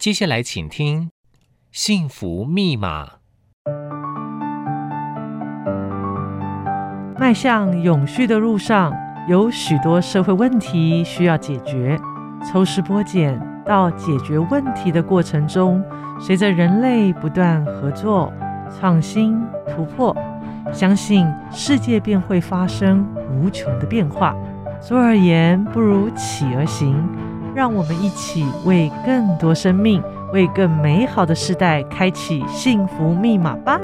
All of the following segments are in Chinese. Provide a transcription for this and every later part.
接下来请听《幸福密码》。迈向永续的路上，有许多社会问题需要解决。抽丝剥茧到解决问题的过程中，随着人类不断合作、创新、突破，相信世界便会发生无穷的变化。坐而言，不如起而行。让我们一起为更多生命、为更美好的世代开启幸福密码吧。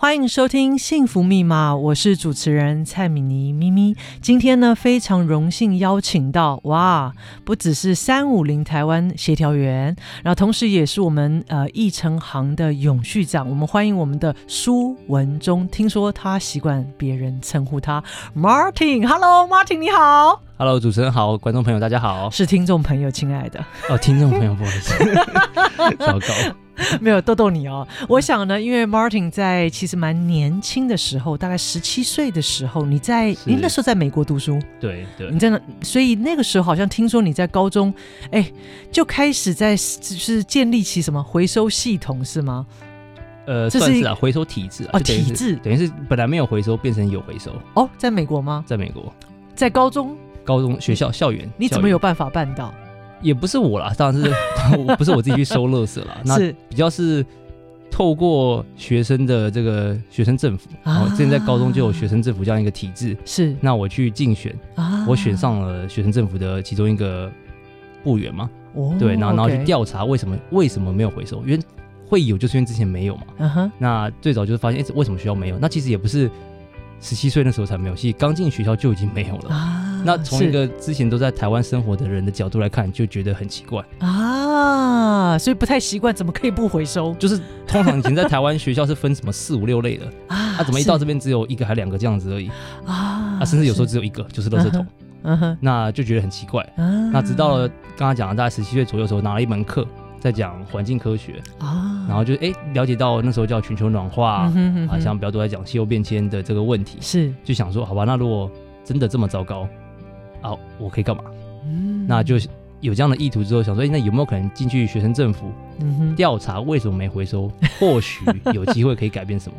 欢迎收听《幸福密码》，我是主持人蔡敏妮咪咪。今天呢，非常荣幸邀请到哇，不只是三五零台湾协调员，然后同时也是我们呃易成行的永续长。我们欢迎我们的苏文忠，听说他习惯别人称呼他 Martin。Hello，Martin，你好。Hello，主持人好，观众朋友大家好。是听众朋友，亲爱的。哦，听众朋友，不好意思，糟糕。没有逗逗你哦，我想呢，因为 Martin 在其实蛮年轻的时候，大概十七岁的时候，你在你那时候在美国读书，对对，你在那，所以那个时候好像听说你在高中，哎，就开始在就是建立起什么回收系统是吗？呃，算是啊，回收体制啊，哦，体制等于是本来没有回收，变成有回收哦，在美国吗？在美国，在高中，高中学校校园，你怎么有办法办到？也不是我啦，当然是 我不是我自己去收垃圾了，那比较是。透过学生的这个学生政府，然后之前在高中就有学生政府这样一个体制，是。那我去竞选，我选上了学生政府的其中一个部员嘛，对，然后然后去调查为什么为什么没有回收，因为会有就是因为之前没有嘛，那最早就是发现哎，为什么学校没有？那其实也不是十七岁那时候才没有，其实刚进学校就已经没有了。那从一个之前都在台湾生活的人的角度来看，就觉得很奇怪。啊，所以不太习惯，怎么可以不回收？就是通常以前在台湾学校是分什么四五六类的。啊，他怎么一到这边只有一个还两个这样子而已。啊？啊，甚至有时候只有一个，就是垃圾桶，嗯哼，那就觉得很奇怪。那直到了刚刚讲的大概十七岁左右的时候，拿了一门课在讲环境科学啊，然后就哎了解到那时候叫全球暖化啊，像比较多在讲气候变迁的这个问题，是。就想说好吧，那如果真的这么糟糕。啊，我可以干嘛？嗯，那就有这样的意图之后，想说，那有没有可能进去学生政府调查为什么没回收？或许有机会可以改变什么？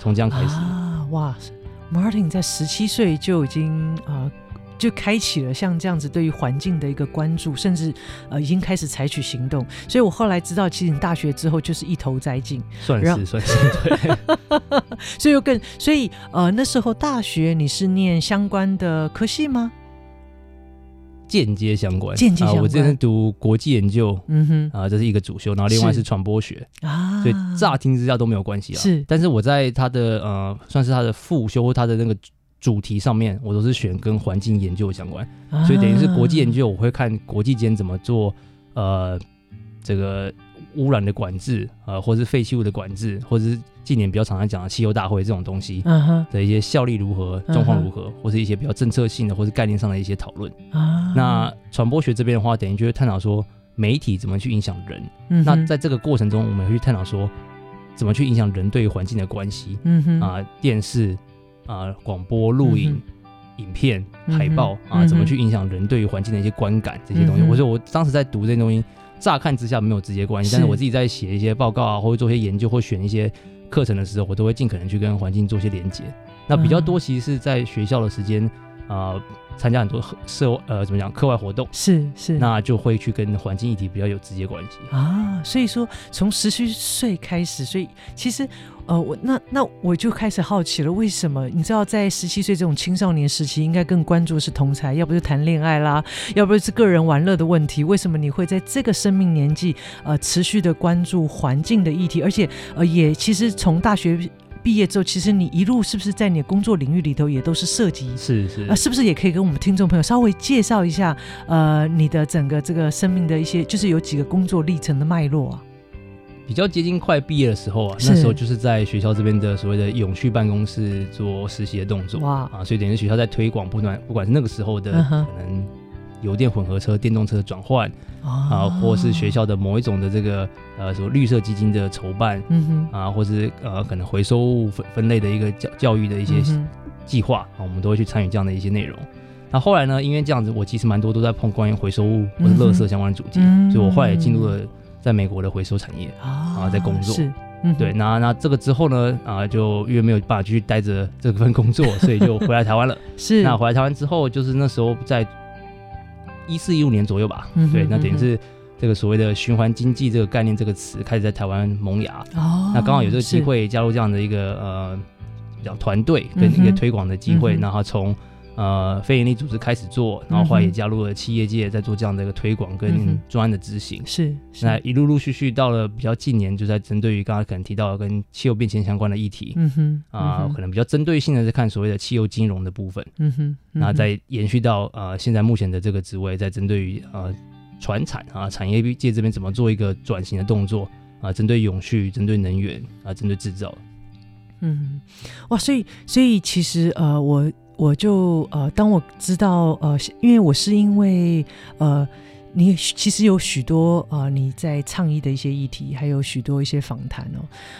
从这样开始啊，哇，Martin 在十七岁就已经啊、呃，就开启了像这样子对于环境的一个关注，甚至呃已经开始采取行动。所以我后来知道，其实你大学之后就是一头栽进，算是算是对，所以又更所以呃那时候大学你是念相关的科系吗？间接相关，间接相关。我之前读国际研究，嗯哼，啊，这是一个主修，然后另外是传播学。啊，所以乍听之下都没有关系啊。是，但是我在他的呃，算是他的副修或他的那个主题上面，我都是选跟环境研究相关，所以等于是国际研究，我会看国际间怎么做，呃，这个。污染的管制，呃，或是废弃物的管制，或者是近年比较常常讲的气候大会这种东西的一些效力如何，状况如何，uh huh. 或是一些比较政策性的或是概念上的一些讨论。Uh huh. 那传播学这边的话，等于就会探讨说媒体怎么去影响人。Uh huh. 那在这个过程中，我们会去探讨说怎么去影响人对于环境的关系。嗯哼、uh，啊、呃，电视啊、呃，广播、录影、uh. 影片、海报啊、uh 怎么去影响人对于环境的一些观感这些东西。Uh. 我说我当时在读这些东西。乍看之下没有直接关系，但是我自己在写一些报告啊，或者做一些研究或选一些课程的时候，我都会尽可能去跟环境做一些连接。那比较多其实是在学校的时间啊，呃、参加很多社呃怎么讲课外活动，是是，是那就会去跟环境议题比较有直接关系啊。所以说从十七岁开始，所以其实。呃，我那那我就开始好奇了，为什么？你知道，在十七岁这种青少年时期，应该更关注的是同才，要不就谈恋爱啦，要不是个人玩乐的问题。为什么你会在这个生命年纪，呃，持续的关注环境的议题？而且，呃，也其实从大学毕业之后，其实你一路是不是在你的工作领域里头也都是涉及？是是，呃，是不是也可以跟我们听众朋友稍微介绍一下，呃，你的整个这个生命的一些，就是有几个工作历程的脉络啊？比较接近快毕业的时候啊，那时候就是在学校这边的所谓的永续办公室做实习的动作哇啊，所以等于学校在推广不断，不管是那个时候的可能油电混合车、电动车的转换、uh. 啊，或是学校的某一种的这个呃什么绿色基金的筹办，嗯哼、uh. 啊，或是呃可能回收物分分类的一个教教育的一些计划、uh. 啊，我们都会去参与这样的一些内容。那后来呢，因为这样子，我其实蛮多都在碰关于回收物或者垃圾相关的主题，嗯、所以我后来也进入了在美国的回收产业啊，在工作。是，嗯、对，那那这个之后呢，啊，就因为没有办法继续待着这份工作，所以就回来台湾了。是，那回来台湾之后，就是那时候在一四一五年左右吧。嗯、对，那等于是。这个所谓的循环经济这个概念，这个词开始在台湾萌芽。哦，那刚好有这个机会加入这样的一个呃，叫团队跟一个推广的机会，嗯、然后从呃非营利组织开始做，然后后来也加入了企业界，在做这样的一个推广跟专案的执行。是、嗯，那一陆陆续续到了比较近年，就在针对于刚刚可能提到的跟气候变迁相关的议题。嗯哼，啊、呃，可能比较针对性的是看所谓的汽油金融的部分。嗯哼，那再延续到呃现在目前的这个职位，在针对于呃。船产啊，产业界这边怎么做一个转型的动作啊？针对永续，针对能源啊，针对制造。嗯，哇，所以所以其实呃，我我就呃，当我知道呃，因为我是因为呃。你其实有许多呃，你在倡议的一些议题，还有许多一些访谈哦。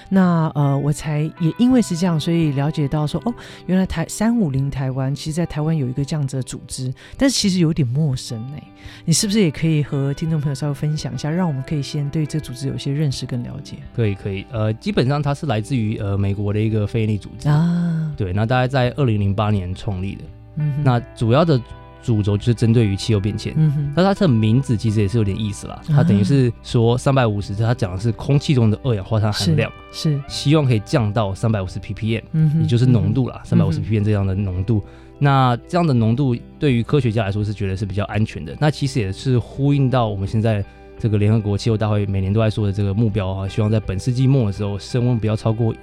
那呃，我才也因为是这样，所以了解到说，哦，原来台三五零台湾，其实，在台湾有一个这样子的组织，但是其实有点陌生哎。你是不是也可以和听众朋友稍微分享一下，让我们可以先对这个组织有一些认识跟了解？可以，可以。呃，基本上它是来自于呃美国的一个非营利组织啊。对，那大概在二零零八年创立的。嗯，那主要的。主轴就是针对于气候变迁，嗯哼，但它这个名字其实也是有点意思啦。它等于是说三百五十，它讲的是空气中的二氧化碳含量，是，是希望可以降到三百五十 ppm，嗯哼，也就是浓度啦，三百五十 ppm 这样的浓度。那这样的浓度对于科学家来说是觉得是比较安全的。那其实也是呼应到我们现在这个联合国气候大会每年都在说的这个目标啊，希望在本世纪末的时候升温不要超过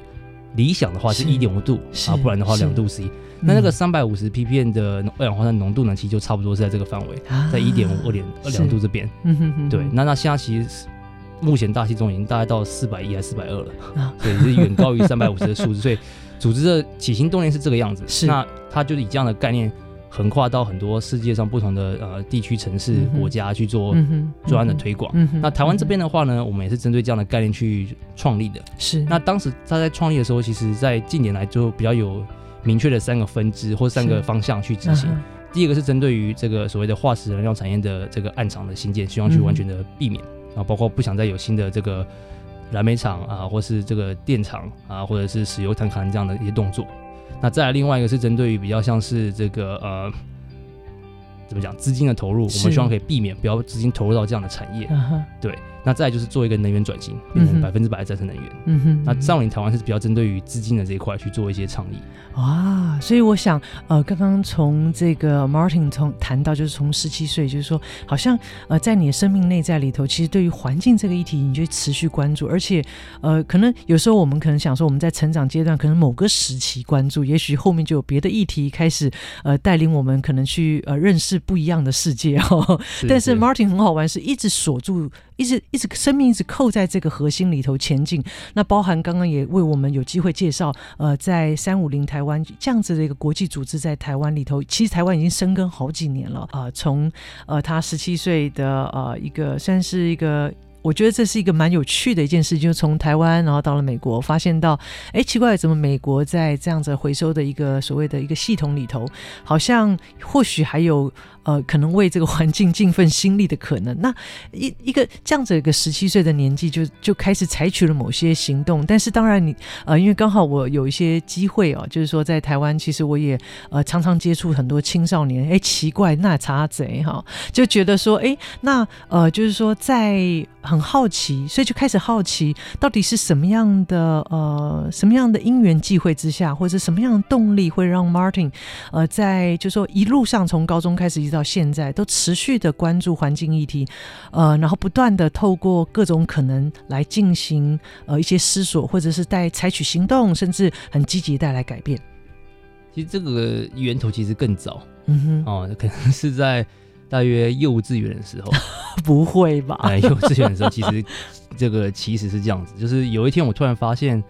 理想的话是一点五度啊，不然的话两度 C。那那个三百五十 ppm 的二氧化碳浓度呢，其实就差不多是在这个范围，啊、在一点五二点二两度这边。嗯哼哼。对，那那现在其实目前大气中已经大概到四百一还是四百二了，啊、所以是远高于三百五十的数字。所以组织的起心动念是这个样子。是。那它就是以这样的概念横跨到很多世界上不同的呃地区、城市、嗯、国家去做专案的推广。嗯哼。那台湾这边的话呢，我们也是针对这样的概念去创立的。是。那当时他在创立的时候，其实在近年来就比较有。明确的三个分支或三个方向去执行。第一个是针对于这个所谓的化石燃料产业的这个暗场的新建，希望去完全的避免啊，包括不想再有新的这个燃煤厂啊，或是这个电厂啊，或者是石油探勘这样的一些动作。那再来另外一个是针对于比较像是这个呃，怎么讲资金的投入，我们希望可以避免不要资金投入到这样的产业。对。那再来就是做一个能源转型，变成百分之百的再生能源。嗯哼，那上林台湾是比较针对于资金的这一块去做一些倡议。哇，所以我想，呃，刚刚从这个 Martin 从谈到，就是从十七岁，就是说，好像呃，在你的生命内在里头，其实对于环境这个议题，你就持续关注，而且呃，可能有时候我们可能想说，我们在成长阶段，可能某个时期关注，也许后面就有别的议题开始呃带领我们，可能去呃认识不一样的世界哦。是但是 Martin 很好玩，是一直锁住，一直。一直生命一直扣在这个核心里头前进，那包含刚刚也为我们有机会介绍，呃，在三五零台湾这样子的一个国际组织在台湾里头，其实台湾已经生根好几年了啊，从呃他十七岁的呃一个算是一个。我觉得这是一个蛮有趣的一件事，就是从台湾然后到了美国，发现到，哎，奇怪，怎么美国在这样子回收的一个所谓的一个系统里头，好像或许还有呃可能为这个环境尽份心力的可能。那一一个这样子一个十七岁的年纪就就开始采取了某些行动，但是当然你呃，因为刚好我有一些机会哦，就是说在台湾，其实我也呃常常接触很多青少年，哎，奇怪，那查贼哈，就觉得说，哎，那呃就是说在。很好奇，所以就开始好奇，到底是什么样的呃，什么样的因缘际会之下，或者是什么样的动力，会让 Martin 呃，在就说一路上从高中开始一直到现在，都持续的关注环境议题，呃，然后不断的透过各种可能来进行呃一些思索，或者是带采取行动，甚至很积极带来改变。其实这个源头其实更早，嗯哼，哦，可能是在。大约幼稚园的时候，不会吧？哎，幼稚园的时候，其实 这个其实是这样子，就是有一天我突然发现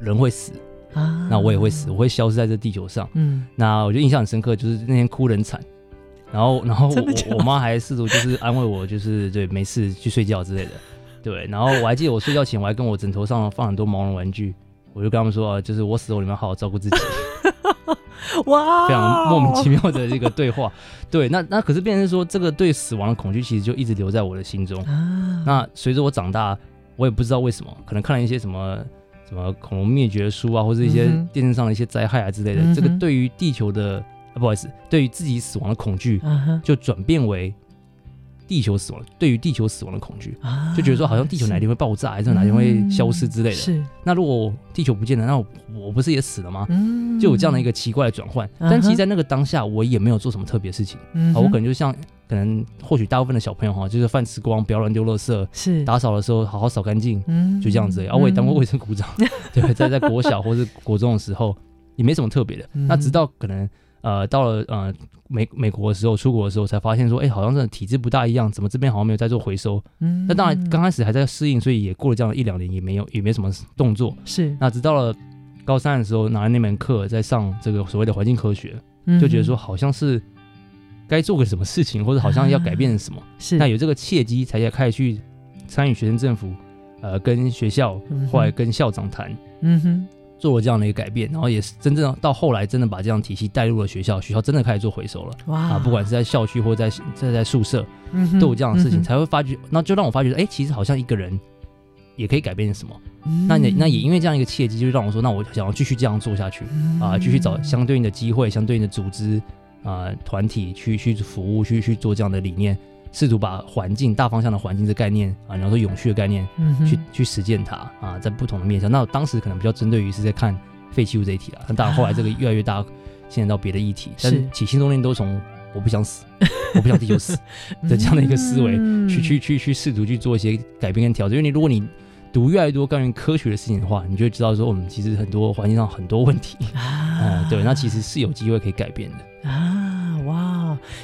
人会死啊，那我也会死，我会消失在这地球上。嗯，那我就印象很深刻，就是那天哭得很惨，然后然后我 我妈还试图就是安慰我，就是对没事去睡觉之类的。对，然后我还记得我睡觉前我还跟我枕头上放很多毛绒玩具，我就跟他们说啊，就是我死后你们要好好照顾自己。哇，非常莫名其妙的这个对话。对，那那可是变成说，这个对死亡的恐惧其实就一直留在我的心中。啊、那随着我长大，我也不知道为什么，可能看了一些什么什么恐龙灭绝书啊，或者一些电视上的一些灾害啊之类的，嗯、这个对于地球的啊不好意思，对于自己死亡的恐惧，就转变为。地球死亡，对于地球死亡的恐惧，啊、就觉得说好像地球哪一天会爆炸，还是哪一天会消失之类的。是。那如果地球不见了，那我，我不是也死了吗？嗯、就有这样的一个奇怪的转换。嗯、但其实，在那个当下，我也没有做什么特别的事情。嗯。我可能就像，可能或许大部分的小朋友哈，就是饭吃光，不要乱丢垃圾，是。打扫的时候好好扫干净，嗯，就这样子。然后我也当过卫生股长，嗯、对，在在国小或是国中的时候，也没什么特别的。嗯、那直到可能。呃，到了呃美美国的时候，出国的时候才发现说，哎，好像真的体质不大一样，怎么这边好像没有在做回收？嗯，那当然刚开始还在适应，所以也过了这样一两年，也没有也没什么动作。是，那直到了高三的时候，拿了那门课在上这个所谓的环境科学，就觉得说好像是该做个什么事情，或者好像要改变什么。是，那有这个契机，才开始去参与学生政府，呃，跟学校后来跟校长谈。嗯哼。做了这样的一个改变，然后也是真正到后来，真的把这样体系带入了学校，学校真的开始做回收了。哇！啊，不管是在校区或在在在宿舍，嗯、都有这样的事情，嗯、才会发觉，那就让我发觉，哎，其实好像一个人也可以改变什么。嗯、那那也因为这样一个契机，就让我说，那我想要继续这样做下去，嗯、啊，继续找相对应的机会、相对应的组织啊团体去去服务，去去做这样的理念。试图把环境大方向的环境这概念啊，然后说永续的概念，嗯、去去实践它啊，在不同的面向。那当时可能比较针对于是在看废弃物这一题啦，但当然后来这个越来越大，牵扯到别的议题。是但是。起心动念都从我不想死，我不想地球死 的这样的一个思维、嗯、去去去去试图去做一些改变跟调整。因为你如果你读越来越多关于科学的事情的话，你就会知道说，我们其实很多环境上很多问题。啊、嗯，对，那其实是有机会可以改变的。啊，哇，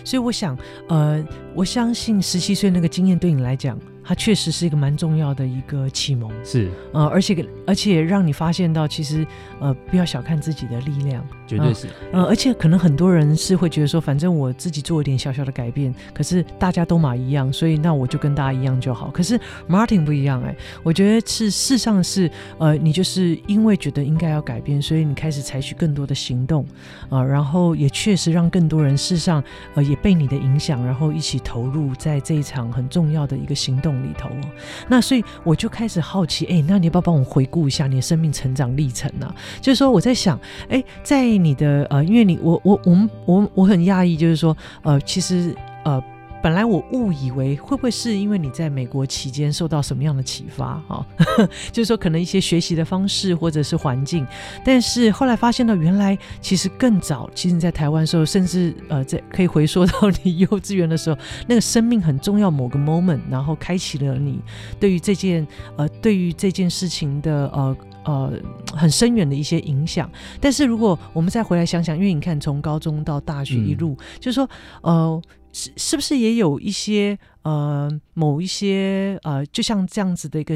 所以我想，呃。我相信十七岁那个经验对你来讲，它确实是一个蛮重要的一个启蒙。是，呃，而且而且让你发现到，其实呃，不要小看自己的力量，绝对是。呃，而且可能很多人是会觉得说，反正我自己做一点小小的改变，可是大家都嘛一样，所以那我就跟大家一样就好。可是 Martin 不一样哎、欸，我觉得是事实上是呃，你就是因为觉得应该要改变，所以你开始采取更多的行动啊、呃，然后也确实让更多人事实上呃也被你的影响，然后一起。投入在这一场很重要的一个行动里头哦，那所以我就开始好奇，哎，那你要不要帮我回顾一下你的生命成长历程呢？就是说我在想，哎，在你的呃，因为你我我我们我我很讶异，就是说呃，其实呃。本来我误以为会不会是因为你在美国期间受到什么样的启发啊？就是说可能一些学习的方式或者是环境，但是后来发现到原来其实更早，其实你在台湾的时候，甚至呃在可以回溯到你幼稚园的时候，那个生命很重要某个 moment，然后开启了你对于这件呃对于这件事情的呃呃很深远的一些影响。但是如果我们再回来想想，因为你看从高中到大学一路，嗯、就是说呃。是是不是也有一些呃某一些呃就像这样子的一个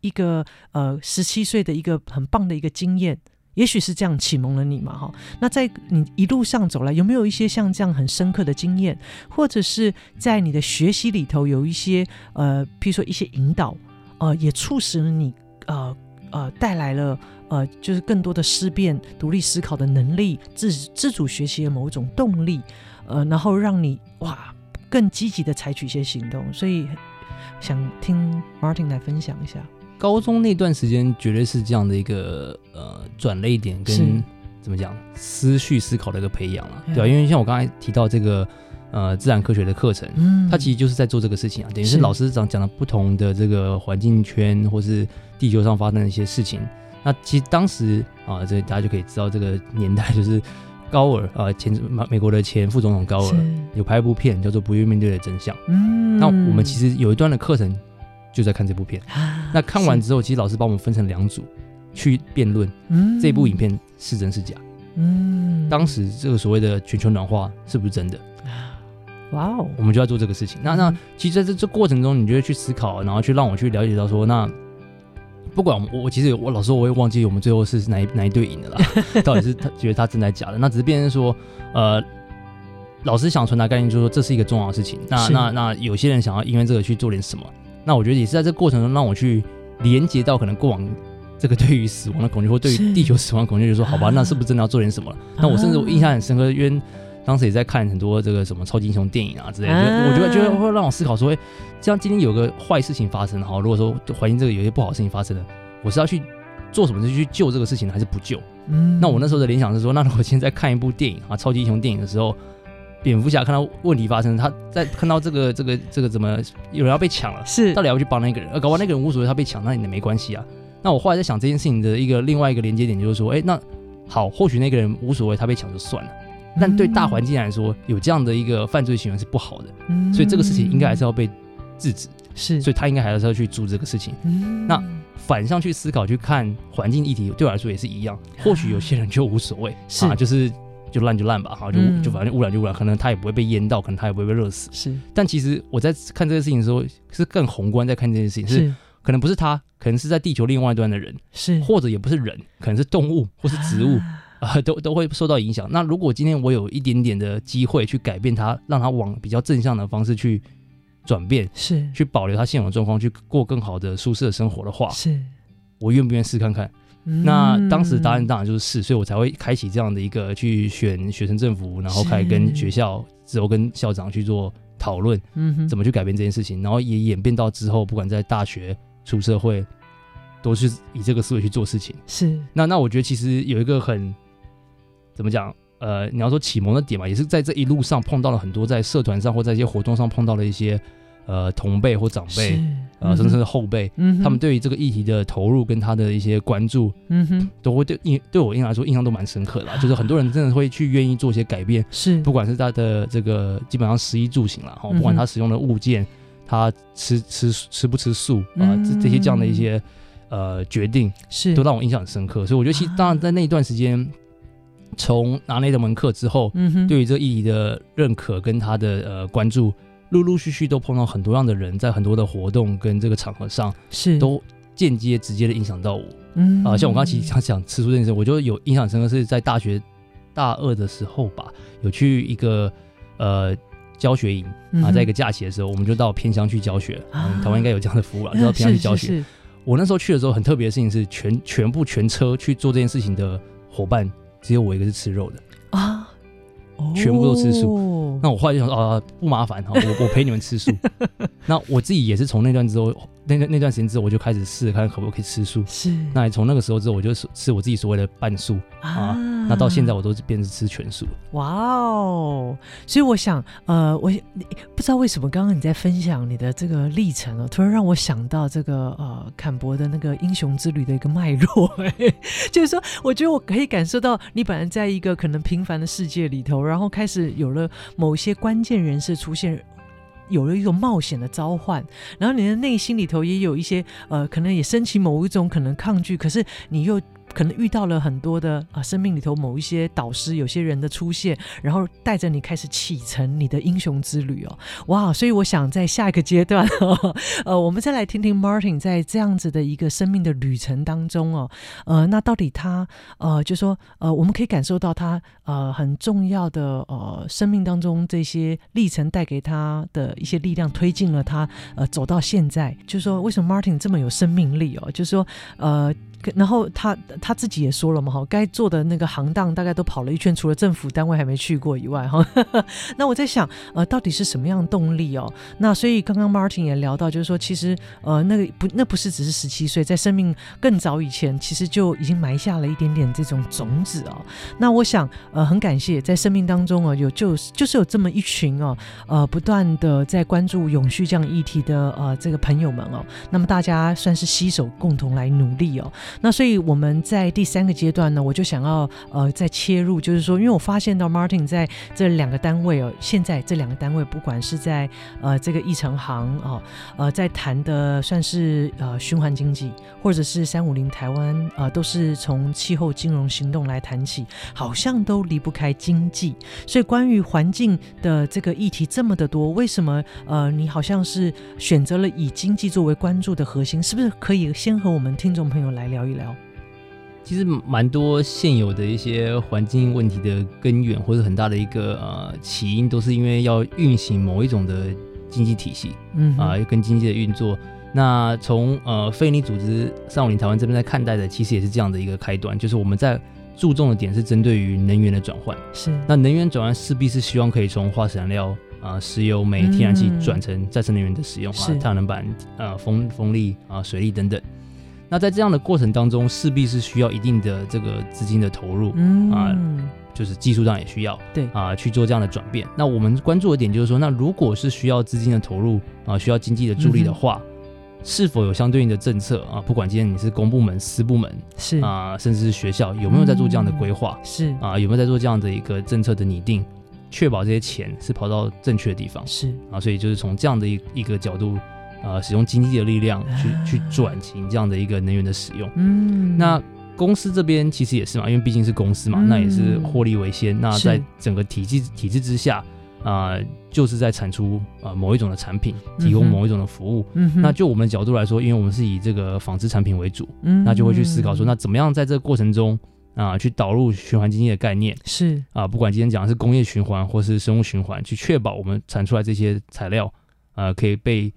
一个呃十七岁的一个很棒的一个经验，也许是这样启蒙了你嘛哈？那在你一路上走来，有没有一些像这样很深刻的经验，或者是在你的学习里头有一些呃，譬如说一些引导，呃，也促使了你呃呃带来了呃就是更多的思辨、独立思考的能力，自自主学习的某一种动力。呃，然后让你哇更积极的采取一些行动，所以想听 Martin 来分享一下。高中那段时间绝对是这样的一个呃转捩点跟，怎么讲思绪思考的一个培养了，对吧？因为像我刚才提到这个呃自然科学的课程，嗯，它其实就是在做这个事情啊，等于是老师讲讲了不同的这个环境圈或是地球上发生的一些事情。那其实当时啊，这大家就可以知道这个年代就是。高尔啊，前美国的前副总统高尔有拍一部片叫做《不愿面对的真相》。嗯，那我们其实有一段的课程就在看这部片。啊、那看完之后，其实老师把我们分成两组去辩论，嗯，这部影片是真是假。嗯，当时这个所谓的全球暖化是不是真的？哇哦，我们就要做这个事情。那那其实在这这过程中，你就会去思考，然后去让我去了解到说那。不管我，我其实我老说我会忘记我们最后是哪一哪一队赢的啦，到底是他觉得他真的假的？那只是变成说，呃，老师想传达概念，就是说这是一个重要的事情。那那那有些人想要因为这个去做点什么，那我觉得也是在这个过程中让我去连接到可能过往这个对于死亡的恐惧，或对于地球死亡的恐惧，就说好吧，那是不是真的要做点什么了？那我甚至我印象很深刻，因为当时也在看很多这个什么超级英雄电影啊之类的，我觉得觉得会让我思考说，哎，这样今天有个坏事情发生，好，如果说怀疑这个有些不好的事情发生了，我是要去做什么事去救这个事情呢，还是不救？嗯，那我那时候的联想是说，那如果现在看一部电影啊，超级英雄电影的时候。蝙蝠侠看到问题发生，他在看到这个这个这个怎么有人要被抢了，是到底要不去帮那个人？呃，搞完那个人无所谓，他被抢，那你的没关系啊。那我后来在想这件事情的一个另外一个连接点，就是说，哎，那好，或许那个人无所谓，他被抢就算了。但对大环境来说，有这样的一个犯罪行为是不好的，嗯、所以这个事情应该还是要被制止。是，所以他应该还是要去做这个事情。嗯、那反向去思考去看环境议题，对我来说也是一样。或许有些人就无所谓，是。啊，就是。就烂就烂吧，哈，就就反正污染就污染，可能他也不会被淹到，可能他也不会被热死。是，但其实我在看这个事情的时候，是更宏观在看这件事情，是，是。可能不是他，可能是在地球另外一端的人，是，或者也不是人，可能是动物或是植物啊、呃，都都会受到影响。那如果今天我有一点点的机会去改变它，让它往比较正向的方式去转变，是，去保留它现有的状况，去过更好的舒适的生活的话，是，我愿不愿意试看看？那当时答案当然就是是，所以我才会开启这样的一个去选学生政府，然后开始跟学校之后跟校长去做讨论，嗯，怎么去改变这件事情，然后也演变到之后，不管在大学出社会，都是以这个思维去做事情。是，那那我觉得其实有一个很怎么讲，呃，你要说启蒙的点嘛，也是在这一路上碰到了很多在社团上或在一些活动上碰到了一些。呃，同辈或长辈，呃，甚至是后辈，嗯，他们对于这个议题的投入跟他的一些关注，嗯哼，都会对印对我印象来说印象都蛮深刻的，就是很多人真的会去愿意做一些改变，是，不管是他的这个基本上食衣住行了哈，不管他使用的物件，他吃吃吃不吃素啊，这这些这样的一些呃决定，是，都让我印象很深刻。所以我觉得，其实当然在那一段时间，从拿那门课之后，嗯哼，对于这个议题的认可跟他的呃关注。陆陆续续都碰到很多样的人，在很多的活动跟这个场合上，是都间接直接的影响到我。嗯啊，像我刚刚其实想讲吃素这件事，我就有印象深刻，是在大学大二的时候吧，有去一个呃教学营啊，在一个假期的时候，我们就到偏乡去教学。嗯，台湾应该有这样的服务了，就到偏乡去教学。我那时候去的时候，很特别的事情是，全全部全车去做这件事情的伙伴，只有我一个是吃肉的啊，全部都吃素。那我后来就想说，啊，不麻烦哈，我我陪你们吃素。那我自己也是从那段之后。那那那段时间之后，我就开始试着看可不可以吃素。是，那从那个时候之后，我就吃我自己所谓的半素啊，啊。那到现在，我都是变成吃全素。哇哦！所以我想，呃，我不知道为什么刚刚你在分享你的这个历程哦，突然让我想到这个呃，坎伯的那个英雄之旅的一个脉络。哎，就是说，我觉得我可以感受到你本来在一个可能平凡的世界里头，然后开始有了某些关键人士出现。有了一种冒险的召唤，然后你的内心里头也有一些呃，可能也升起某一种可能抗拒，可是你又。可能遇到了很多的啊，生命里头某一些导师，有些人的出现，然后带着你开始启程你的英雄之旅哦，哇！所以我想在下一个阶段，呃，我们再来听听 Martin 在这样子的一个生命的旅程当中哦，呃，那到底他呃，就说呃，我们可以感受到他呃很重要的呃生命当中这些历程带给他的一些力量，推进了他呃走到现在。就说，为什么 Martin 这么有生命力哦？就说呃。然后他他自己也说了嘛，哈，该做的那个行当大概都跑了一圈，除了政府单位还没去过以外，哈。那我在想，呃，到底是什么样的动力哦？那所以刚刚 Martin 也聊到，就是说，其实呃，那个不，那不是只是十七岁，在生命更早以前，其实就已经埋下了一点点这种种子哦。那我想，呃，很感谢在生命当中啊，有就就是有这么一群哦，呃，不断的在关注永续这样议题的呃这个朋友们哦。那么大家算是携手共同来努力哦。那所以我们在第三个阶段呢，我就想要呃再切入，就是说，因为我发现到 Martin 在这两个单位哦，现在这两个单位不管是在呃这个义成行啊，呃在谈的算是呃循环经济，或者是三五零台湾呃都是从气候金融行动来谈起，好像都离不开经济。所以关于环境的这个议题这么的多，为什么呃你好像是选择了以经济作为关注的核心？是不是可以先和我们听众朋友来聊一聊？其实蛮多现有的一些环境问题的根源，或者很大的一个呃起因，都是因为要运行某一种的经济体系，嗯啊，跟经济的运作那从呃非营利组织三五零台湾这边在看待的，其实也是这样的一个开端，就是我们在注重的点是针对于能源的转换。是，那能源转换势必是希望可以从化石燃料啊、呃、石油、煤、天然气转成再生能源的使用啊，太阳能板、呃风风力啊、水力等等。那在这样的过程当中，势必是需要一定的这个资金的投入，嗯啊，就是技术上也需要，对啊去做这样的转变。那我们关注的点就是说，那如果是需要资金的投入啊，需要经济的助力的话，嗯、是否有相对应的政策啊？不管今天你是公部门、私部门，是啊，甚至是学校，有没有在做这样的规划？是啊，有没有在做这样的一个政策的拟定，确保这些钱是跑到正确的地方？是啊，所以就是从这样的一一个角度。呃，使用经济的力量去、啊、去转型这样的一个能源的使用。嗯，那公司这边其实也是嘛，因为毕竟是公司嘛，嗯、那也是获利为先。那在整个体制体制之下，啊、呃，就是在产出啊、呃、某一种的产品，提供某一种的服务。嗯，那就我们的角度来说，因为我们是以这个纺织产品为主，嗯，那就会去思考说，那怎么样在这个过程中啊、呃，去导入循环经济的概念？是啊、呃，不管今天讲的是工业循环或是生物循环，去确保我们产出来这些材料啊、呃，可以被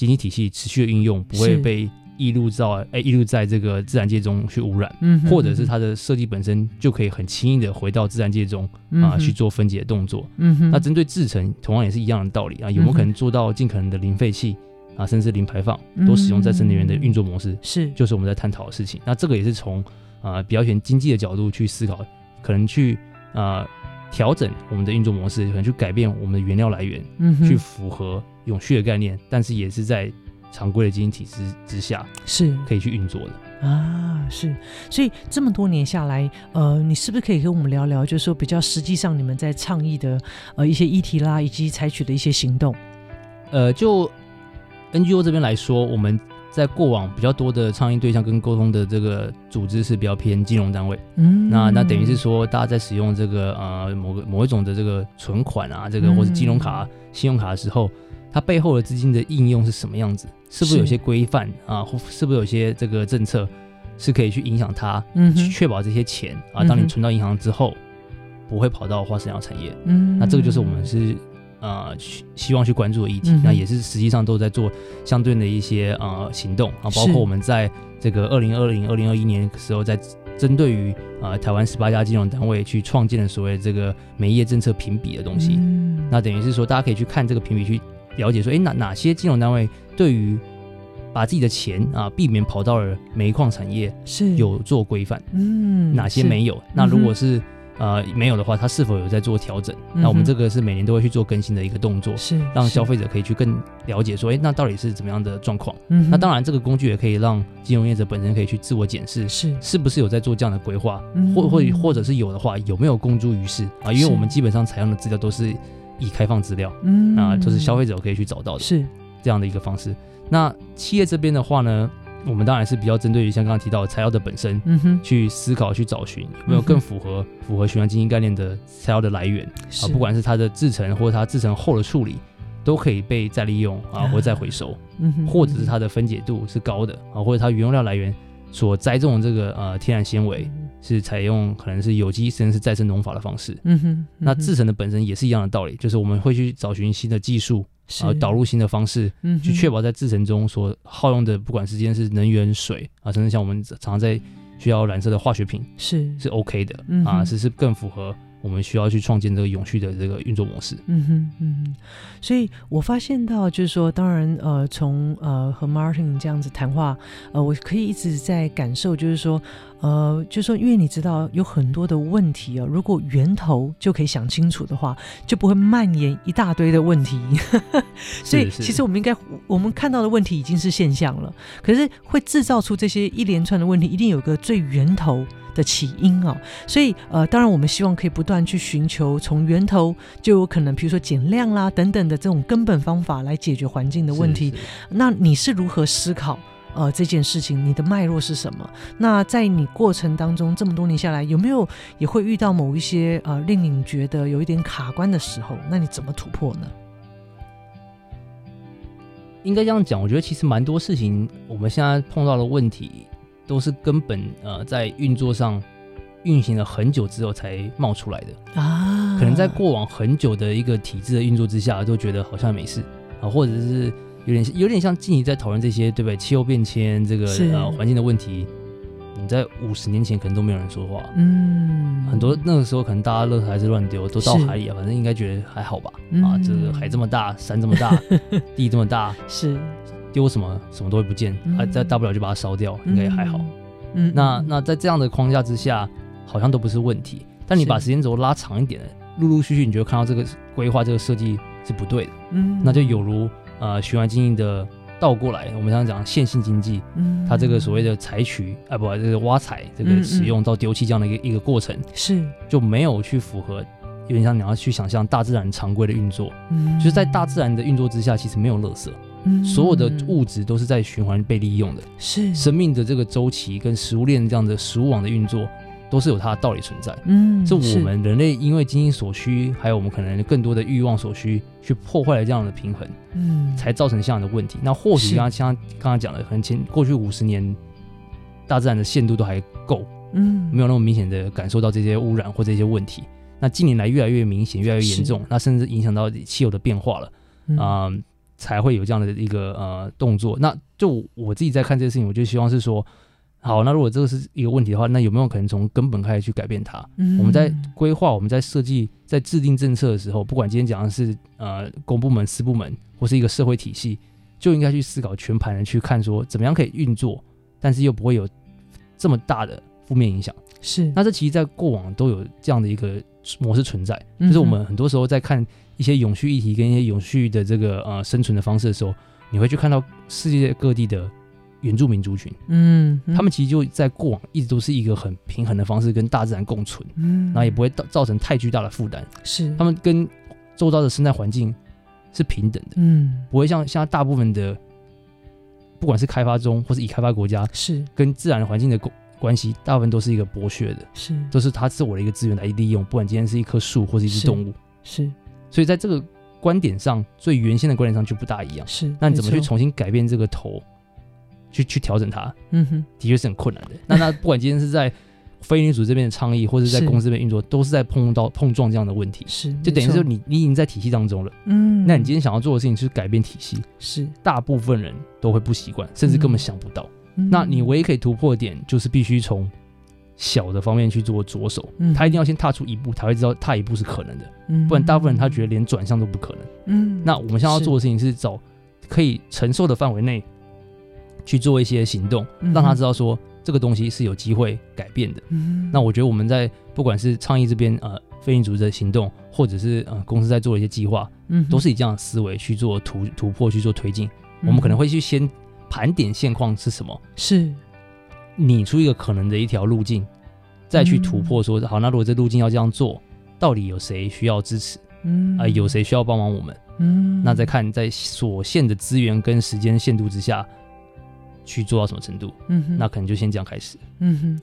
经济体系持续的运用，不会被溢入到哎溢入在这个自然界中去污染，嗯，或者是它的设计本身就可以很轻易的回到自然界中、嗯、啊去做分解的动作，嗯哼，那针对制成同样也是一样的道理啊，有没有可能做到尽可能的零废弃啊，甚至零排放，都使用再生能源的运作模式，是，就是我们在探讨的事情。那这个也是从啊比较选经济的角度去思考，可能去啊调整我们的运作模式，可能去改变我们的原料来源，嗯，去符合。永续的概念，但是也是在常规的经营体制之下，是可以去运作的啊。是，所以这么多年下来，呃，你是不是可以跟我们聊聊，就是说比较实际上你们在倡议的呃一些议题啦，以及采取的一些行动？呃，就 NGO 这边来说，我们在过往比较多的倡议对象跟沟通的这个组织是比较偏金融单位。嗯，那那等于是说，大家在使用这个呃某个某一种的这个存款啊，这个或是金融卡、嗯、信用卡的时候。它背后的资金的应用是什么样子？是不是有些规范啊？或是不是有些这个政策是可以去影响它，嗯，去确保这些钱啊，当你存到银行之后，不会跑到化石燃料产业。嗯，那这个就是我们是呃希望去关注的议题。嗯、那也是实际上都在做相对的一些呃行动啊，包括我们在这个二零二零、二零二一年的时候，在针对于啊、呃、台湾十八家金融单位去创建的所谓这个煤业政策评比的东西。嗯，那等于是说大家可以去看这个评比去。了解说，哎，哪哪些金融单位对于把自己的钱啊避免跑到了煤矿产业是有做规范？嗯，哪些没有？嗯、那如果是呃没有的话，它是否有在做调整、嗯？那我们这个是每年都会去做更新的一个动作，是让消费者可以去更了解说，哎，那到底是怎么样的状况？嗯，那当然这个工具也可以让金融业者本身可以去自我检视，是是不是有在做这样的规划，嗯、或或或者是有的话，有没有公诸于世啊？因为我们基本上采用的资料都是。以开放资料，嗯，啊，就是消费者可以去找到的，是。这样的一个方式。那企业这边的话呢，我们当然是比较针对于像刚刚提到的材料的本身，嗯哼，去思考去找寻有没有更符合、嗯、符合循环经济概念的材料的来源。啊，不管是它的制成或者它制成后的处理，都可以被再利用啊，或者再回收，嗯哼，或者是它的分解度是高的啊，或者它原用料来源所栽种的这个呃天然纤维。是采用可能是有机甚至是再生农法的方式，嗯哼，嗯哼，那制成的本身也是一样的道理，就是我们会去找寻新的技术，然后导入新的方式，嗯，去确保在制成中所耗用的，不管是今天是能源、水啊，甚至像我们常常在需要染色的化学品，是是 OK 的，嗯，啊，是是更符合。我们需要去创建这个永续的这个运作模式。嗯哼，嗯哼。所以我发现到，就是说，当然，呃，从呃和 Martin 这样子谈话，呃，我可以一直在感受，就是说，呃，就是说，因为你知道有很多的问题啊，如果源头就可以想清楚的话，就不会蔓延一大堆的问题。所以，其实我们应该，我们看到的问题已经是现象了，可是会制造出这些一连串的问题，一定有个最源头的起因啊，所以呃，当然我们希望可以不断去寻求从源头就有可能，比如说减量啦等等的这种根本方法来解决环境的问题。那你是如何思考呃这件事情？你的脉络是什么？那在你过程当中这么多年下来，有没有也会遇到某一些呃令你觉得有一点卡关的时候？那你怎么突破呢？应该这样讲，我觉得其实蛮多事情我们现在碰到的问题。都是根本呃，在运作上运行了很久之后才冒出来的。啊，可能在过往很久的一个体制的运作之下，都觉得好像没事啊，或者是有点有点像静怡在讨论这些，对不对？气候变迁这个呃环境的问题，你在五十年前可能都没有人说话，嗯，很多那个时候可能大家垃圾还是乱丢，都到海里啊，反正应该觉得还好吧，嗯、啊，这个海这么大，山这么大，地这么大，是丢什么什么都会不见，啊再大不了就把它烧掉，应该也还好，嗯，那那在这样的框架之下，好像都不是问题，但你把时间轴拉长一点，陆陆续续你就会看到这个规划这个设计是不对的，嗯，那就有如。呃，循环经济的倒过来，我们常常讲线性经济，嗯，它这个所谓的采取啊，不，这个挖采这个使用到丢弃这样的一个一个过程，是。就没有去符合，有点像你要去想象大自然常规的运作，嗯，就是在大自然的运作之下，其实没有垃圾，嗯，所有的物质都是在循环被利用的，是。生命的这个周期跟食物链这样的食物网的运作。都是有它的道理存在，嗯，是。我们人类因为经济所需，还有我们可能更多的欲望所需，去破坏了这样的平衡，嗯，才造成这样的问题。那或许刚刚像刚刚讲的，可能前过去五十年，大自然的限度都还够，嗯，没有那么明显的感受到这些污染或这些问题。那近年来越来越明显，越来越严重，那甚至影响到气候的变化了，啊、呃，才会有这样的一个呃动作。那就我自己在看这个事情，我就希望是说。好，那如果这个是一个问题的话，那有没有可能从根本开始去改变它？嗯、我们在规划、我们在设计、在制定政策的时候，不管今天讲的是呃公部门、私部门或是一个社会体系，就应该去思考全盘的去看，说怎么样可以运作，但是又不会有这么大的负面影响。是，那这其实，在过往都有这样的一个模式存在，就是我们很多时候在看一些永续议题跟一些永续的这个呃生存的方式的时候，你会去看到世界各地的。原住民族群，嗯，他们其实就在过往一直都是一个很平衡的方式跟大自然共存，嗯，然后也不会造造成太巨大的负担，是。他们跟周遭的生态环境是平等的，嗯，不会像现在大部分的，不管是开发中或是已开发国家，是。跟自然环境的关关系，大部分都是一个剥削的，是。都是它是我的一个资源来利用，不管今天是一棵树或是一只动物，是，是所以在这个观点上，最原先的观点上就不大一样，是，那你怎么去重新改变这个头？去去调整它，嗯哼，的确是很困难的。那那不管今天是在非营利组这边的倡议，或者在公司这边运作，都是在碰到碰撞这样的问题。是，就等于说你你已经在体系当中了，嗯。那你今天想要做的事情是改变体系，是大部分人都会不习惯，甚至根本想不到。那你唯一可以突破的点，就是必须从小的方面去做着手。他一定要先踏出一步，才会知道踏一步是可能的。嗯，不然大部分人他觉得连转向都不可能。嗯，那我们现在要做的事情是找可以承受的范围内。去做一些行动，让他知道说这个东西是有机会改变的。嗯，那我觉得我们在不管是倡议这边呃非营组织的行动，或者是呃公司在做的一些计划，嗯，都是以这样的思维去做突突破去做推进。我们可能会去先盘点现况是什么，是拟出一个可能的一条路径，再去突破说好，那如果这路径要这样做，到底有谁需要支持？嗯啊，有谁需要帮忙我们？嗯，那再看在所限的资源跟时间限度之下。去做到什么程度？嗯哼，那可能就先这样开始。嗯哼，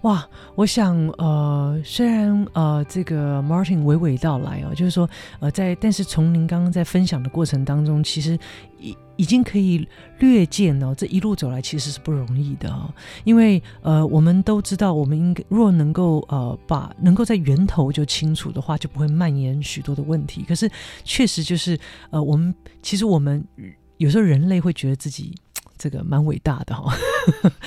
哇，我想呃，虽然呃，这个 Martin 娓娓道来哦，就是说呃，在但是从您刚刚在分享的过程当中，其实已已经可以略见哦，这一路走来其实是不容易的哦，因为呃，我们都知道，我们应该若能够呃把能够在源头就清楚的话，就不会蔓延许多的问题。可是确实就是呃，我们其实我们有时候人类会觉得自己。这个蛮伟大的哈，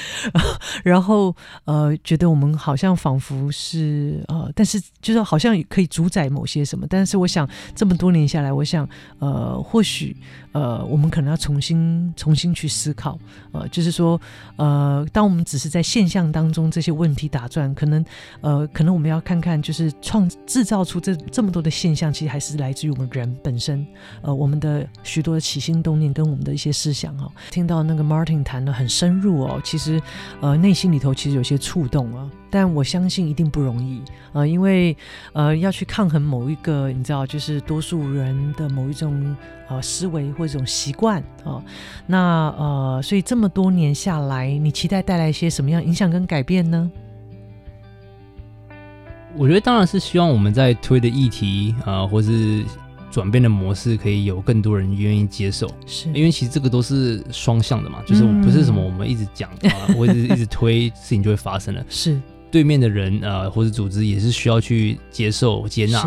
然后呃，觉得我们好像仿佛是呃，但是就是好像可以主宰某些什么，但是我想这么多年下来，我想呃，或许呃，我们可能要重新重新去思考，呃，就是说呃，当我们只是在现象当中这些问题打转，可能呃，可能我们要看看，就是创制造出这这么多的现象，其实还是来自于我们人本身，呃，我们的许多的起心动念跟我们的一些思想哈，听到那个。Martin 谈得很深入哦，其实，呃，内心里头其实有些触动啊，但我相信一定不容易，呃，因为呃要去抗衡某一个你知道，就是多数人的某一种呃思维或者一种习惯啊，那呃，所以这么多年下来，你期待带来一些什么样影响跟改变呢？我觉得当然是希望我们在推的议题啊，或是。转变的模式可以有更多人愿意接受，是。因为其实这个都是双向的嘛，就是不是什么我们一直讲啊，或者一直推事情就会发生了，是。对面的人啊、呃、或者组织也是需要去接受接纳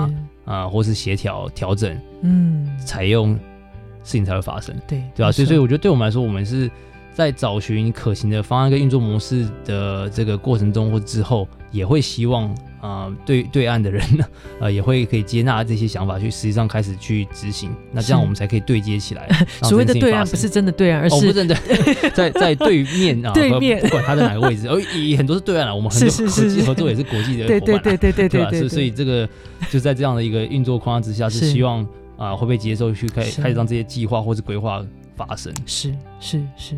啊、呃，或是协调调整，嗯，采用事情才会发生。对，对吧？所以，所以我觉得对我们来说，我们是在找寻可行的方案跟运作模式的这个过程中或之后，也会希望。啊、呃，对对岸的人呢，呃，也会可以接纳这些想法，去实际上开始去执行，那这样我们才可以对接起来。所谓的对岸不是真的对岸，而是、哦、不是真的 在在对面啊，对面不管他在哪个位置，而，也很多是对岸了。我们很多国际合作也是国际的伙伴，对对对对对对吧？所以所以这个就在这样的一个运作框架之下，是希望啊、呃、会被接受去开开始让这些计划或是规划发生。是是是，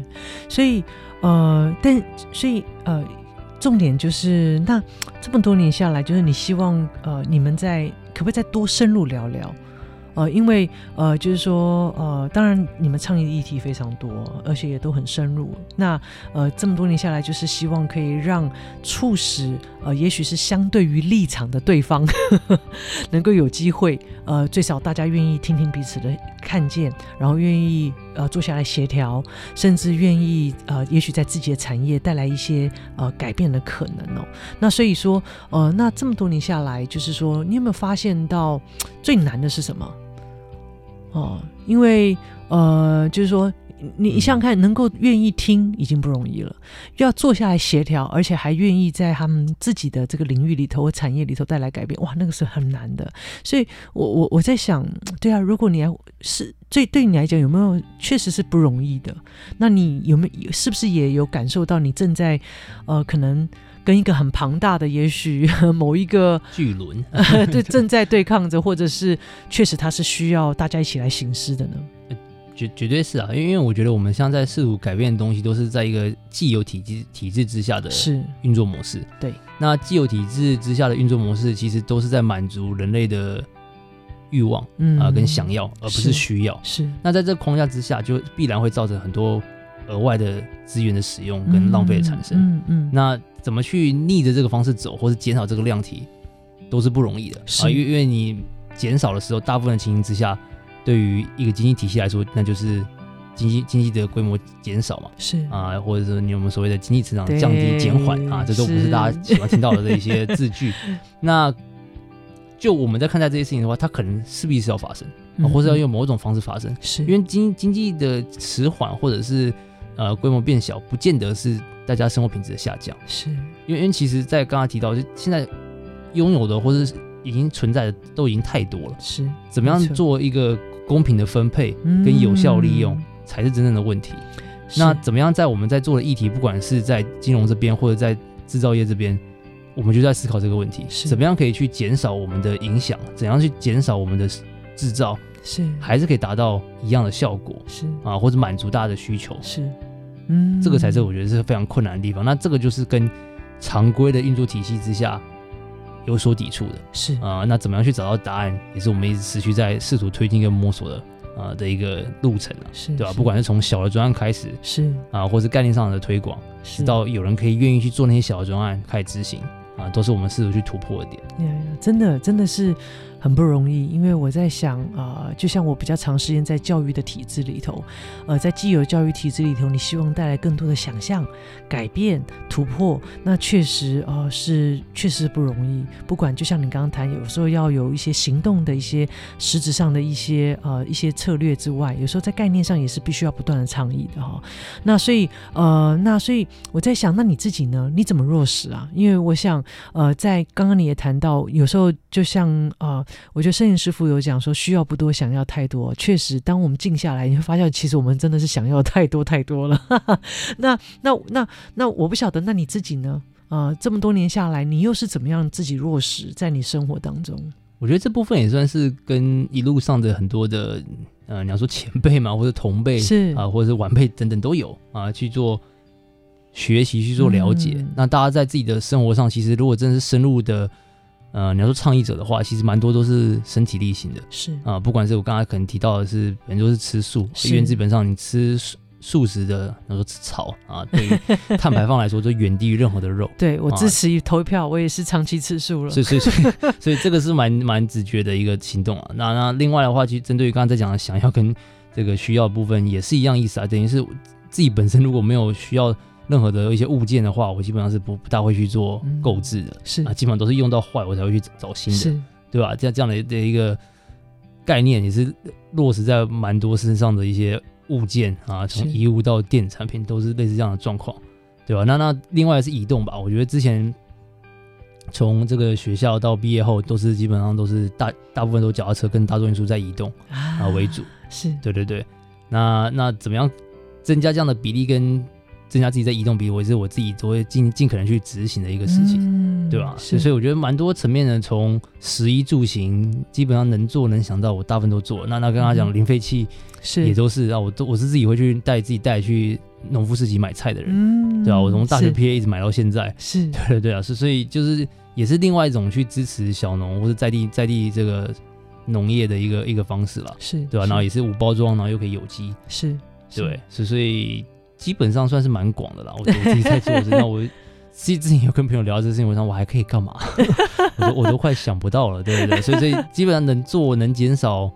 所以呃，但所以呃。重点就是，那这么多年下来，就是你希望呃，你们在可不可以再多深入聊聊？呃，因为呃，就是说呃，当然你们倡议的议题非常多，而且也都很深入。那呃，这么多年下来，就是希望可以让促使呃，也许是相对于立场的对方 能够有机会呃，最少大家愿意听听彼此的看见，然后愿意呃坐下来协调，甚至愿意呃，也许在自己的产业带来一些呃改变的可能哦。那所以说呃，那这么多年下来，就是说你有没有发现到最难的是什么？哦，因为呃，就是说，你你想想看，能够愿意听已经不容易了，要坐下来协调，而且还愿意在他们自己的这个领域里头或产业里头带来改变，哇，那个是很难的。所以我我我在想，对啊，如果你要是对对你来讲有没有确实是不容易的，那你有没有是不是也有感受到你正在呃可能？跟一个很庞大的，也许 某一个巨轮，对，正在对抗着，或者是确实它是需要大家一起来行事的呢？绝绝对是啊，因为我觉得我们现在试图改变的东西，都是在一个既有体制体制之下的运作模式。对，那既有体制之下的运作模式，其实都是在满足人类的欲望啊、嗯呃、跟想要，而不是需要。是，是那在这个框架之下，就必然会造成很多额外的资源的使用跟浪费的产生。嗯嗯，嗯，那。怎么去逆着这个方式走，或是减少这个量体，都是不容易的啊！因为因为你减少的时候，大部分情形之下，对于一个经济体系来说，那就是经济经济的规模减少嘛，是。啊，或者说你有没有所谓的经济成长降低减缓啊，这都不是大家喜欢听到的这一些字句。那就我们在看待这些事情的话，它可能势必是要发生，啊、或者要用某种方式发生，是。因为经经济的迟缓或者是呃规模变小，不见得是。大家生活品质的下降，是。因为因为其实，在刚刚提到，就现在拥有的或者是已经存在的都已经太多了，是怎么样做一个公平的分配跟有效利用才是真正的问题。嗯、那怎么样在我们在做的议题，不管是在金融这边或者在制造业这边，我们就在思考这个问题：怎么样可以去减少我们的影响？怎样去减少我们的制造？是还是可以达到一样的效果？是啊，或者满足大家的需求？是。嗯，这个才是我觉得是非常困难的地方。那这个就是跟常规的运作体系之下有所抵触的。是啊、呃，那怎么样去找到答案，也是我们一直持续在试图推进跟摸索的啊、呃、的一个路程啊，是对吧？不管是从小的专案开始，是啊、呃，或是概念上的推广，直到有人可以愿意去做那些小的专案开始执行啊、呃，都是我们试图去突破的点。真的真的是。很不容易，因为我在想啊、呃，就像我比较长时间在教育的体制里头，呃，在既有教育体制里头，你希望带来更多的想象、改变、突破，那确实、呃、是确实不容易。不管就像你刚刚谈，有时候要有一些行动的一些实质上的一些呃一些策略之外，有时候在概念上也是必须要不断的倡议的哈。那所以呃，那所以我在想，那你自己呢？你怎么落实啊？因为我想呃，在刚刚你也谈到，有时候就像啊。呃我觉得摄影师傅有讲说，需要不多，想要太多。确实，当我们静下来，你会发现，其实我们真的是想要太多太多了。那那那那，我不晓得，那你自己呢？啊、呃，这么多年下来，你又是怎么样自己落实在你生活当中？我觉得这部分也算是跟一路上的很多的，呃，你要说前辈嘛，或者同辈是啊、呃，或者是晚辈等等都有啊、呃，去做学习，去做了解、嗯。那大家在自己的生活上，其实如果真的是深入的。呃，你要说倡议者的话，其实蛮多都是身体力行的，是啊、呃，不管是我刚才可能提到的是，很多是吃素，因为基本上你吃素素食的，那说吃草啊，对于 碳排放来说，就远低于任何的肉。对，我支持投一票，我也是长期吃素了。所以，所以，所以，所以 这个是蛮蛮直觉的一个行动啊。那那另外的话，其实针对于刚才在讲的想要跟这个需要的部分，也是一样意思啊，等于是自己本身如果没有需要。任何的一些物件的话，我基本上是不不大会去做购置的，嗯、是啊，基本上都是用到坏我才会去找新的，对吧？这样这样的的一个概念也是落实在蛮多身上的一些物件啊，从衣物到电子产品都是类似这样的状况，对吧？那那另外是移动吧，我觉得之前从这个学校到毕业后，都是基本上都是大大部分都脚踏车跟大众运输在移动啊为主，是对对对。那那怎么样增加这样的比例跟？增加自己在移动比，我也是我自己都会尽尽可能去执行的一个事情，嗯、对吧？所以我觉得蛮多层面的，从食衣住行，基本上能做能想到，我大部分都做。那那跟他讲零废弃是也都是啊，我都我是自己会去带自己带去农夫市集买菜的人，嗯、对吧？我从大学毕业一直买到现在，是对对对啊，是所以就是也是另外一种去支持小农或者在地在地这个农业的一个一个方式了，是对吧？然后也是无包装，然后又可以有机，是对，是所以。基本上算是蛮广的啦，我我自己在做的 那我自己之前有跟朋友聊这个事情，我想我还可以干嘛？我都我都快想不到了，对不对？所以所以基本上能做能减少。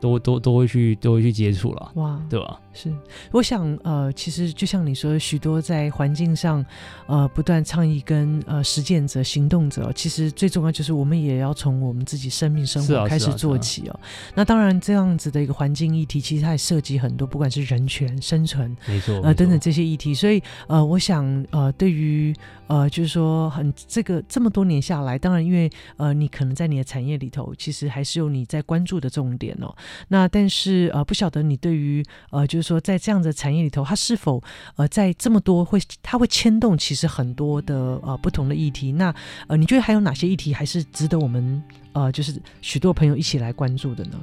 都都都会去都会去接触了，哇，对吧？是，我想呃，其实就像你说，许多在环境上呃不断倡议跟呃实践者、行动者，其实最重要就是我们也要从我们自己生命生活开始做起哦。那当然，这样子的一个环境议题，其实它也涉及很多，不管是人权、生存，没错，呃等等这些议题。所以呃，我想呃，对于呃，就是说很这个这么多年下来，当然因为呃，你可能在你的产业里头，其实还是有你在关注的重点哦。那但是呃，不晓得你对于呃，就是说在这样的产业里头，它是否呃在这么多会，它会牵动其实很多的呃不同的议题。那呃，你觉得还有哪些议题还是值得我们呃，就是许多朋友一起来关注的呢？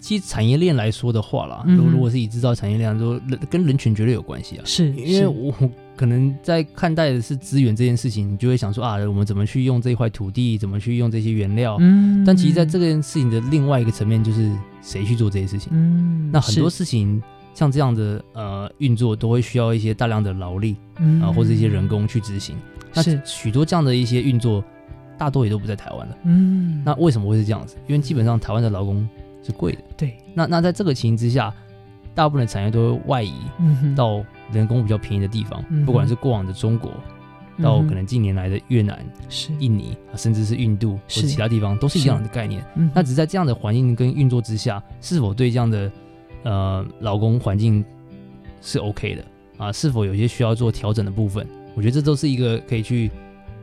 其实产业链来说的话啦，如、嗯、如果是以制造产业链来说，人跟人群绝对有关系啊。是，因为我。可能在看待的是资源这件事情，你就会想说啊，我们怎么去用这块土地，怎么去用这些原料？嗯，但其实在这件事情的另外一个层面，就是谁去做这些事情？嗯，那很多事情像这样的呃运作，都会需要一些大量的劳力，嗯，啊或者一些人工去执行。那许多这样的一些运作，大多也都不在台湾了。嗯，那为什么会是这样子？因为基本上台湾的劳工是贵的。对，那那在这个情形之下，大部分的产业都会外移到。人工比较便宜的地方，嗯、不管是过往的中国，到可能近年来的越南、是印尼，甚至是印度或其他地方，都是一样的概念。那只是在这样的环境跟运作之下，是否对这样的呃劳工环境是 OK 的啊？是否有些需要做调整的部分？我觉得这都是一个可以去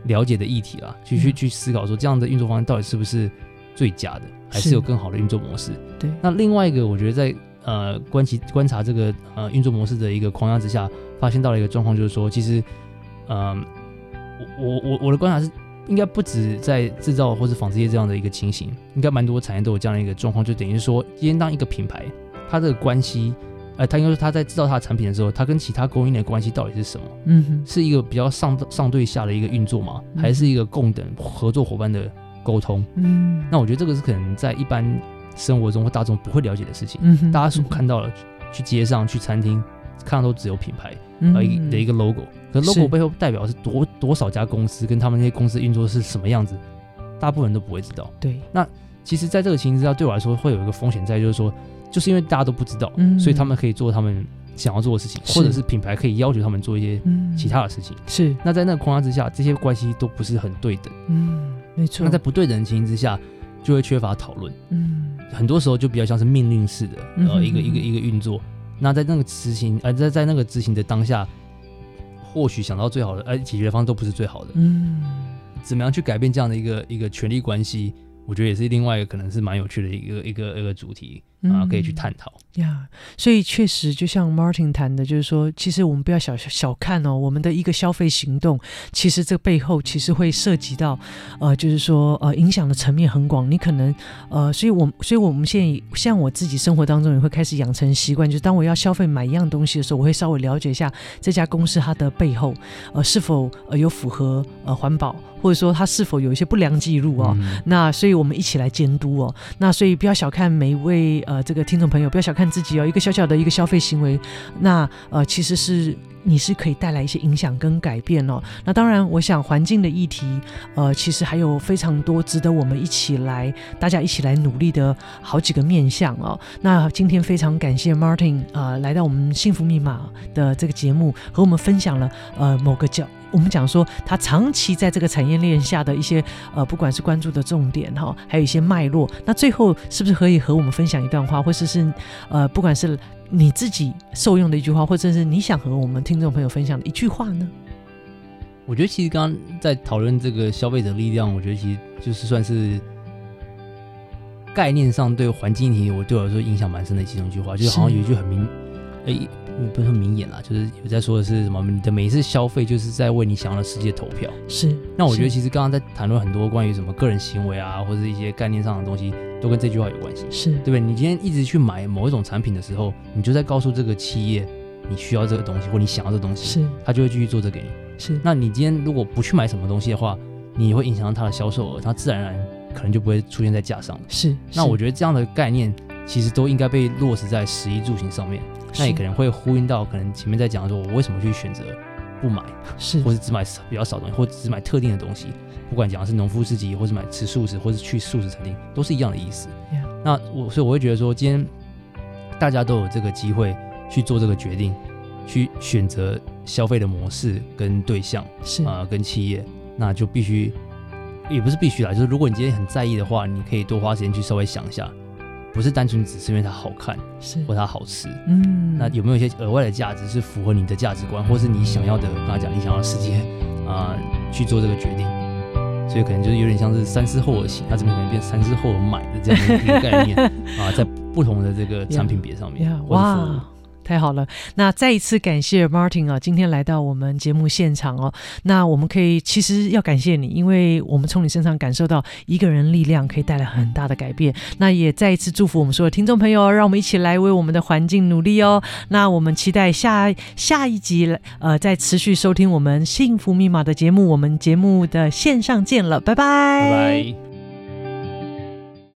了解的议题啦，去去去思考说这样的运作方案到底是不是最佳的，还是有更好的运作模式？对。那另外一个，我觉得在呃，观其观察这个呃运作模式的一个框架之下，发现到了一个状况，就是说，其实，呃，我我我的观察是，应该不止在制造或是纺织业这样的一个情形，应该蛮多产业都有这样的一个状况，就等于说，今天当一个品牌，它这个关系，呃，它应该说它在制造它的产品的时候，它跟其他供应链的关系到底是什么？嗯哼，是一个比较上上对下的一个运作吗？还是一个共等合作伙伴的沟通？嗯，那我觉得这个是可能在一般。生活中或大众不会了解的事情，大家所看到的，嗯、去街上、去餐厅看到都只有品牌呃的一个 logo，可 logo 背后代表是多多少家公司，跟他们那些公司运作是什么样子，大部分人都不会知道。对，那其实，在这个情形之下，对我来说会有一个风险在，就是说，就是因为大家都不知道，嗯、所以他们可以做他们想要做的事情，或者是品牌可以要求他们做一些其他的事情。是，那在那个框架之下，这些关系都不是很对等。嗯，没错。那在不对等的情形之下，就会缺乏讨论。嗯。很多时候就比较像是命令式的，呃，一个一个一个运作。那在那个执行，呃，在在那个执行的当下，或许想到最好的，呃，解决方案都不是最好的。嗯，怎么样去改变这样的一个一个权力关系？我觉得也是另外一个可能是蛮有趣的一个一个一个主题。啊，可以去探讨呀。Yeah, 所以确实，就像 Martin 谈的，就是说，其实我们不要小小看哦，我们的一个消费行动，其实这背后其实会涉及到，呃，就是说，呃，影响的层面很广。你可能，呃，所以我，所以我们现在，像我自己生活当中也会开始养成习惯，就是当我要消费买一样东西的时候，我会稍微了解一下这家公司它的背后，呃，是否呃有符合呃环保，或者说它是否有一些不良记录哦。嗯、那所以我们一起来监督哦。那所以不要小看每一位。呃，这个听众朋友不要小看自己哦，一个小小的一个消费行为，那呃其实是你是可以带来一些影响跟改变哦。那当然，我想环境的议题，呃，其实还有非常多值得我们一起来，大家一起来努力的好几个面向哦。那今天非常感谢 Martin 呃来到我们幸福密码的这个节目，和我们分享了呃某个角。我们讲说他长期在这个产业链下的一些呃，不管是关注的重点哈，还有一些脉络。那最后是不是可以和我们分享一段话，或者是，是呃，不管是你自己受用的一句话，或者是你想和我们听众朋友分享的一句话呢？我觉得其实刚刚在讨论这个消费者力量，我觉得其实就是算是概念上对环境议题，我对我来说影响蛮深的其中一句话，就是好像有一句很明，哎。不是说名言啦，就是有在说的是什么？你的每一次消费就是在为你想要的世界投票。是。那我觉得其实刚刚在谈论很多关于什么个人行为啊，或者一些概念上的东西，都跟这句话有关系。是对不对？你今天一直去买某一种产品的时候，你就在告诉这个企业你需要这个东西，或你想要这个东西，是，他就会继续做这给你。是。那你今天如果不去买什么东西的话，你会影响到它的销售额，它自然而然可能就不会出现在架上了。是。那我觉得这样的概念其实都应该被落实在食衣住行上面。那也可能会呼应到，可能前面在讲说，我为什么去选择不买，是，或者只买比较少东西，或者只买特定的东西，不管讲的是农夫市集，或是买吃素食，或是去素食餐厅，都是一样的意思。Yeah. 那我所以我会觉得说，今天大家都有这个机会去做这个决定，去选择消费的模式跟对象，是啊、呃，跟企业，那就必须也不是必须啦，就是如果你今天很在意的话，你可以多花时间去稍微想一下。不是单纯只是因为它好看，是或它好吃，嗯，那有没有一些额外的价值是符合你的价值观，或是你想要的？刚才讲你想要的世界啊、呃，去做这个决定，所以可能就是有点像是三思后而行，它这边可能变三思后而买的这样的一个概念 啊，在不同的这个产品别上面，哇。太好了，那再一次感谢 Martin 啊，今天来到我们节目现场哦。那我们可以其实要感谢你，因为我们从你身上感受到一个人力量可以带来很大的改变。那也再一次祝福我们所有听众朋友，让我们一起来为我们的环境努力哦。那我们期待下下一集呃，再持续收听我们幸福密码的节目，我们节目的线上见了，拜拜。拜拜。